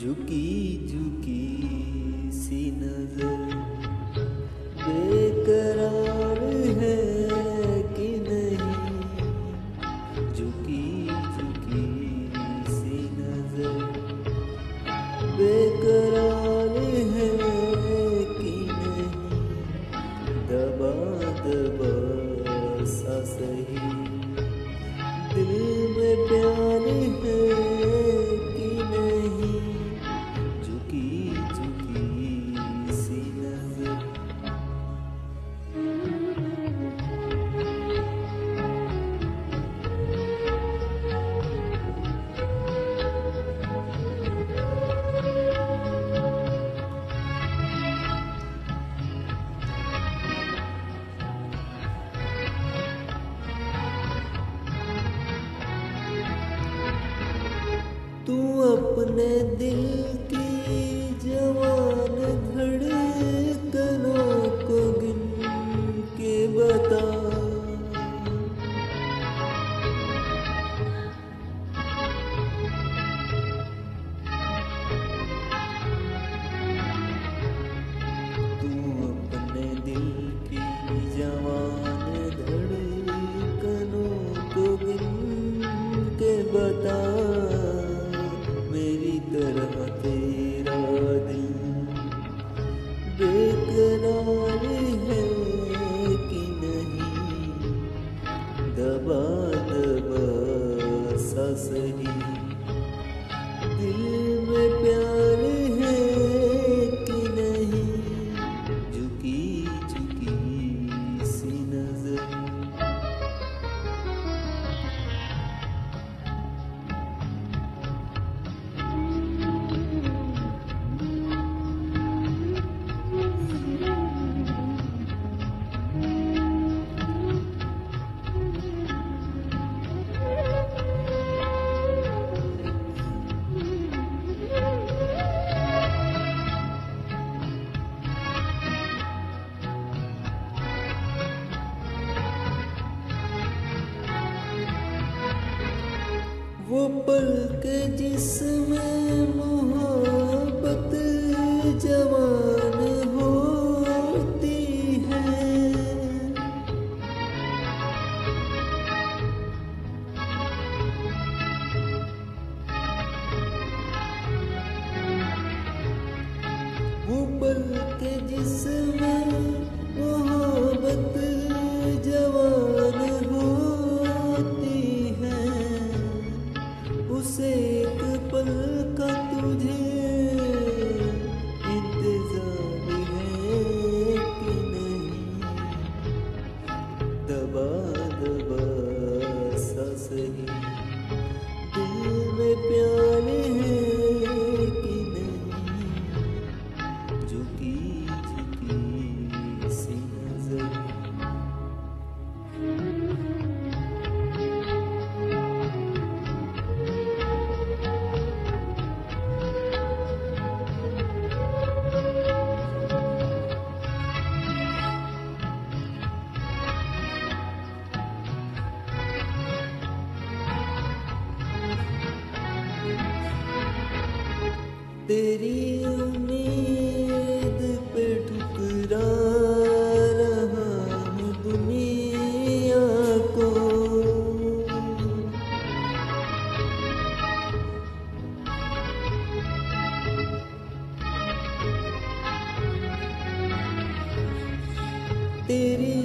झुकी झुकी सी नज़र बेकरार है कि नहीं? झुकी झुकी सी नज़र बेकरार है कि नहीं? दबा दबा सा सही तू अपने दिल की जवान धड़कनों को गिन के बता। तू अपने दिल की जवान के बता। वो पल के जिसमें मोहब्बत जवान एक पल का तुझे इंतज़ार है कि नहीं। दबा तेरी उम्मीद पे ठुकरा को। तेरी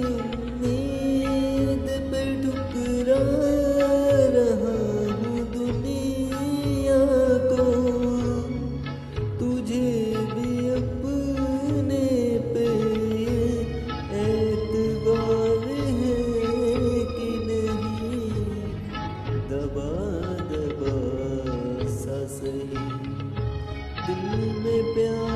they build